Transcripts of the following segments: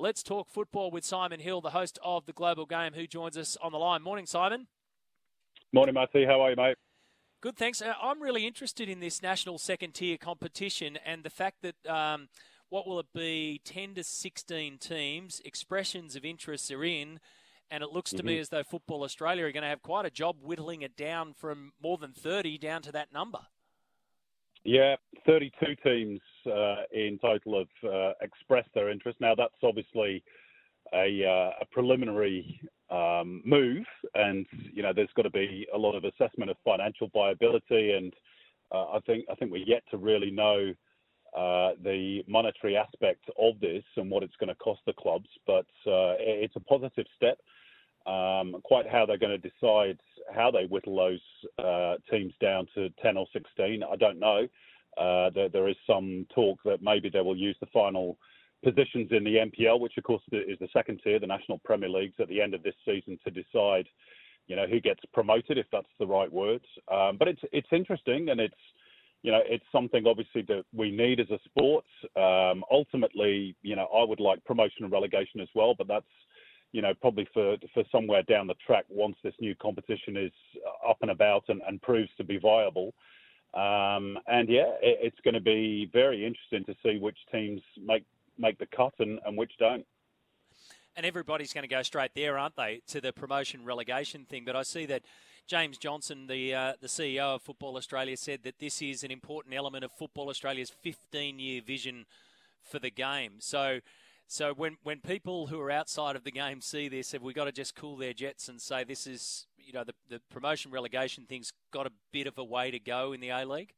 Let's talk football with Simon Hill, the host of the Global Game, who joins us on the line. Morning, Simon. Morning, Matty. How are you, mate? Good, thanks. Uh, I'm really interested in this national second tier competition and the fact that um, what will it be 10 to 16 teams, expressions of interest are in, and it looks to mm-hmm. me as though Football Australia are going to have quite a job whittling it down from more than 30 down to that number. Yeah, 32 teams uh, in total have uh, expressed their interest. Now, that's obviously a, uh, a preliminary um, move, and you know there's got to be a lot of assessment of financial viability, and uh, I think I think we're yet to really know uh, the monetary aspect of this and what it's going to cost the clubs. But uh, it's a positive step. Um, quite how they're going to decide how they whittle those uh, teams down to 10 or 16, I don't know. Uh, there, there is some talk that maybe they will use the final positions in the NPL, which of course is the second tier, the National Premier Leagues, at the end of this season to decide, you know, who gets promoted, if that's the right word. Um, but it's it's interesting and it's you know it's something obviously that we need as a sport. Um, ultimately, you know, I would like promotion and relegation as well, but that's you know probably for for somewhere down the track once this new competition is up and about and, and proves to be viable. Um, and yeah, it, it's going to be very interesting to see which teams make make the cut and, and which don't. And everybody's going to go straight there, aren't they, to the promotion relegation thing? But I see that James Johnson, the uh, the CEO of Football Australia, said that this is an important element of Football Australia's 15 year vision for the game. So. So when, when people who are outside of the game see this, have we got to just cool their jets and say this is, you know, the, the promotion relegation thing's got a bit of a way to go in the A League?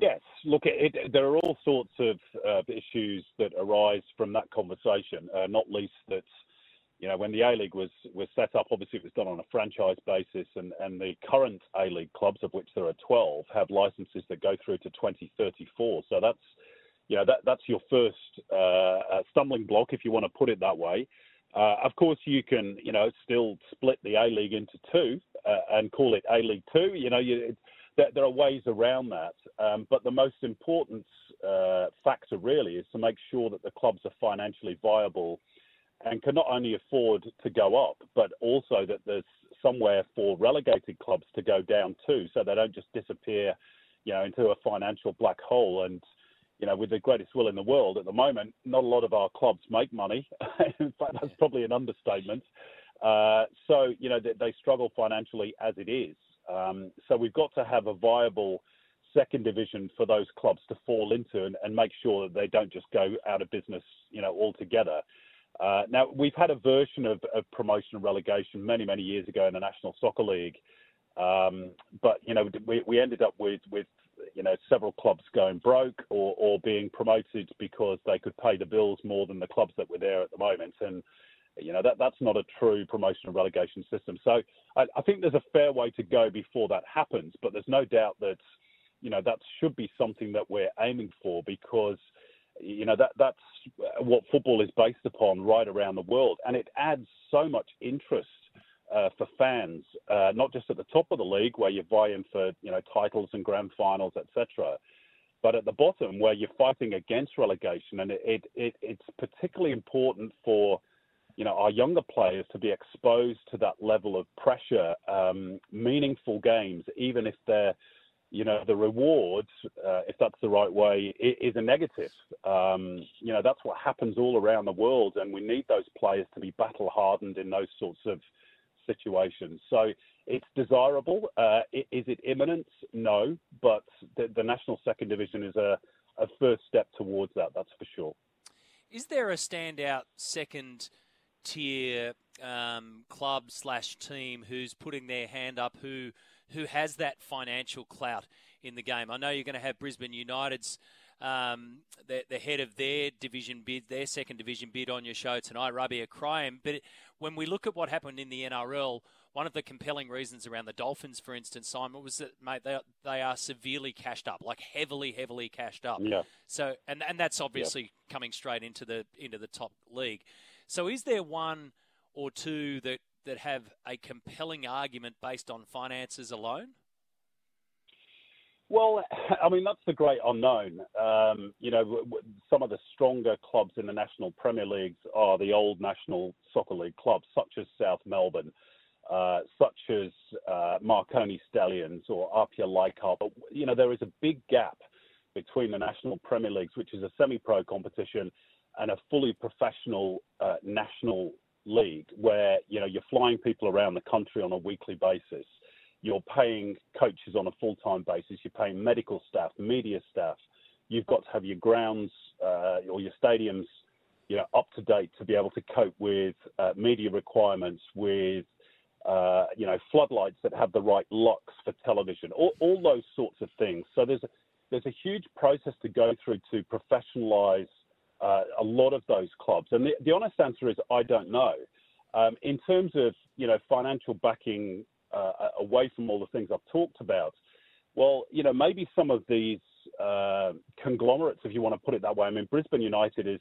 Yes, look, it, it, there are all sorts of uh, issues that arise from that conversation, uh, not least that, you know, when the A League was, was set up, obviously it was done on a franchise basis, and, and the current A League clubs, of which there are 12, have licenses that go through to 2034. So that's, you know, that, that's your first uh, stumbling block, if you want to put it that way. Uh, of course, you can, you know, still split the A League into two uh, and call it A League Two. You know, you, there, there are ways around that. Um, but the most important uh, factor really is to make sure that the clubs are financially viable and can not only afford to go up, but also that there's somewhere for relegated clubs to go down too, so they don't just disappear, you know, into a financial black hole. And you know, with the greatest will in the world at the moment, not a lot of our clubs make money. in fact, that's probably an understatement. Uh, so you know, they, they struggle financially as it is. Um, so we've got to have a viable second division for those clubs to fall into and, and make sure that they don't just go out of business, you know, altogether. Uh, now we've had a version of, of, promotion and relegation many, many years ago in the National Soccer League, um, but you know we, we ended up with with you know several clubs going broke or, or being promoted because they could pay the bills more than the clubs that were there at the moment, and you know that that's not a true promotion and relegation system. So I, I think there's a fair way to go before that happens, but there's no doubt that you know that should be something that we're aiming for because you know that that's what football is based upon right around the world, and it adds so much interest uh, for fans, uh, not just at the top of the league where you're vying for you know titles and grand finals, etc. But at the bottom, where you're fighting against relegation, and it, it, it it's particularly important for you know, our younger players to be exposed to that level of pressure, um, meaningful games, even if they're, you know, the rewards, uh, if that's the right way, is a negative. Um, you know, that's what happens all around the world, and we need those players to be battle hardened in those sorts of situations. So it's desirable. Uh, is it imminent? No, but the, the national second division is a, a first step towards that. That's for sure. Is there a standout second? tier um, club slash team who's putting their hand up, who who has that financial clout in the game. I know you're going to have Brisbane United's um, the, the head of their division bid, their second division bid on your show tonight, Rabieh Krayem. But when we look at what happened in the NRL, one of the compelling reasons around the Dolphins, for instance, Simon, was that mate they they are severely cashed up, like heavily, heavily cashed up. Yeah. So and and that's obviously yeah. coming straight into the into the top league. So is there one or two that that have a compelling argument based on finances alone? Well, I mean that's the great unknown. Um, you know, some of the stronger clubs in the National Premier Leagues are the old National Soccer League clubs, such as South Melbourne, uh, such as uh, Marconi Stallions or Apia Leichhardt. But you know, there is a big gap between the National Premier Leagues, which is a semi-pro competition, and a fully professional uh, national league, where you know you're flying people around the country on a weekly basis. You're paying coaches on a full-time basis. You're paying medical staff, media staff. You've got to have your grounds uh, or your stadiums, you know, up to date to be able to cope with uh, media requirements, with uh, you know, floodlights that have the right locks for television, all, all those sorts of things. So there's a, there's a huge process to go through to professionalize uh, a lot of those clubs. And the, the honest answer is I don't know. Um, in terms of you know financial backing uh, away from all the things I've talked about, well, you know maybe some of these uh, conglomerates, if you want to put it that way. I mean, Brisbane United is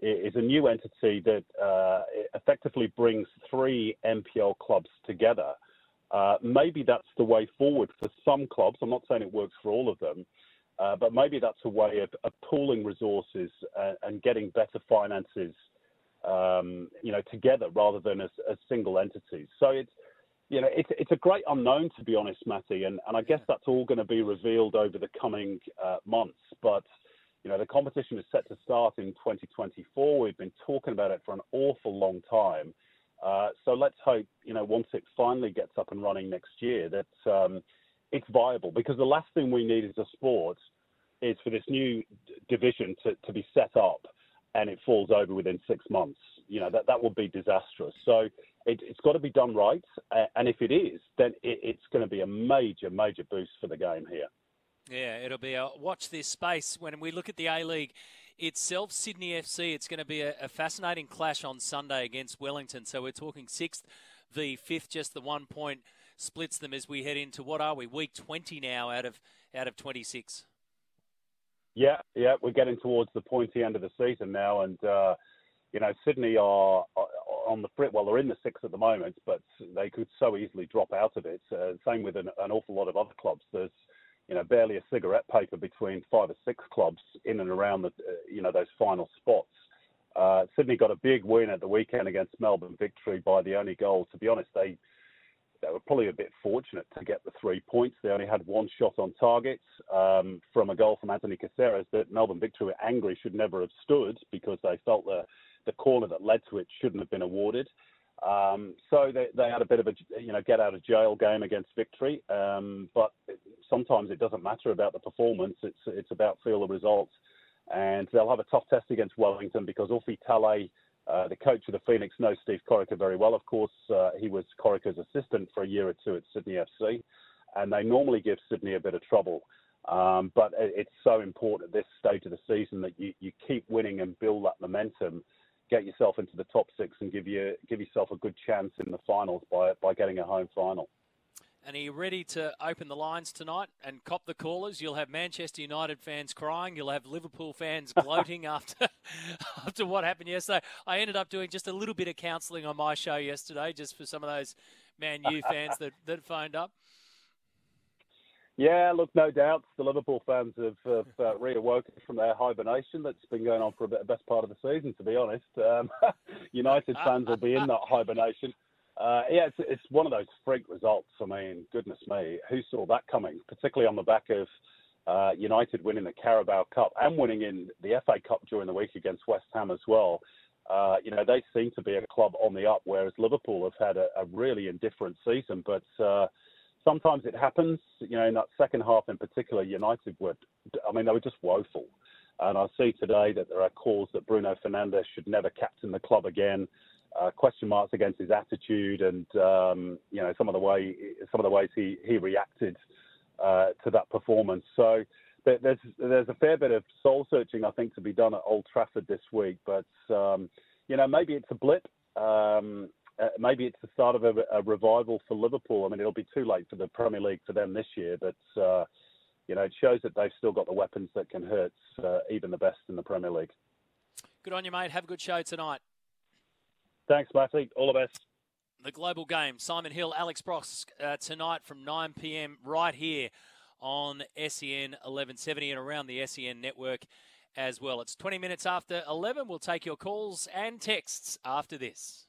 is a new entity that uh, effectively brings three NPL clubs together. Uh, maybe that's the way forward for some clubs. I'm not saying it works for all of them, uh, but maybe that's a way of, of pooling resources and, and, getting better finances, um, you know, together rather than as, as, single entities. So it's, you know, it's, it's a great unknown to be honest, Matty, and, and I guess that's all going to be revealed over the coming uh, months. But you know, the competition is set to start in 2024. We've been talking about it for an awful long time. Uh, so let's hope, you know, once it finally gets up and running next year, that um, it's viable. Because the last thing we need as a sport is for this new division to, to be set up and it falls over within six months. You know, that, that would be disastrous. So it, has got to be done right. And if it is, then it, it's going to be a major, major boost for the game here. Yeah, it'll be a watch this space. When we look at the A League itself, Sydney FC, it's going to be a, a, fascinating clash on Sunday against Wellington. So we're talking sixth v fifth, just the one point splits them as we head into what are we week 20 now out of out of 26. Yeah, yeah, we're getting towards the pointy end of the season now, and uh, you know Sydney are, on the frit. Well, they're in the six at the moment, but they could so easily drop out of it. Uh, same with an, an awful lot of other clubs. There's you know, barely a cigarette paper between five or six clubs in and around the, uh, you know, those final spots. Uh, Sydney got a big win at the weekend against Melbourne Victory by the only goal. To be honest, they they were probably a bit fortunate to get the three points. They only had one shot on target um, from a goal from Anthony Caceres that Melbourne Victory were angry should never have stood because they felt the the corner that led to it shouldn't have been awarded. Um, so they, they had a bit of a you know get out of jail game against victory, um, but sometimes it doesn't matter about the performance. It's it's about feel the results, and they'll have a tough test against Wellington because Ufuk Talay, uh, the coach of the Phoenix, knows Steve Corica very well. Of course, uh, he was Corica's assistant for a year or two at Sydney FC, and they normally give Sydney a bit of trouble. Um, but it's so important at this stage of the season that you, you keep winning and build that momentum get yourself into the top six and give you give yourself a good chance in the finals by by getting a home final. And are you ready to open the lines tonight and cop the callers? You'll have Manchester United fans crying. You'll have Liverpool fans gloating after after what happened yesterday. I ended up doing just a little bit of counselling on my show yesterday, just for some of those Man U fans that, that phoned up. Yeah, look, no doubt the Liverpool fans have, have uh, reawoken from their hibernation that's been going on for a bit, the best part of the season, to be honest. Um, United fans will be in that hibernation. Uh, yeah, it's, it's one of those freak results. I mean, goodness me, who saw that coming? Particularly on the back of uh, United winning the Carabao Cup and winning in the FA Cup during the week against West Ham as well. Uh, you know, they seem to be a club on the up, whereas Liverpool have had a, a really indifferent season. But uh, sometimes it happens. You know, in that second half in particular, United were, I mean, they were just woeful. And I see today that there are calls that Bruno Fernandes should never captain the club again. Uh, question marks against his attitude and um, you know some of the way some of the ways he he reacted uh, to that performance. So there's there's a fair bit of soul searching I think to be done at Old Trafford this week, but um, you know maybe it's a blip. Um, uh, maybe it's the start of a, a, revival for Liverpool. I mean, it'll be too late for the Premier League for them this year, but uh, you know, it shows that they've still got the weapons that can hurt uh, even the best in the Premier League. Good on you, mate. Have a good show tonight. Thanks, Matty. All the best. The global game. Simon Hill, Alex Brooks uh, tonight from 9 p.m. right here on SEN 1170 and around the SEN network as well. It's 20 minutes after 11. We'll take your calls and texts after this.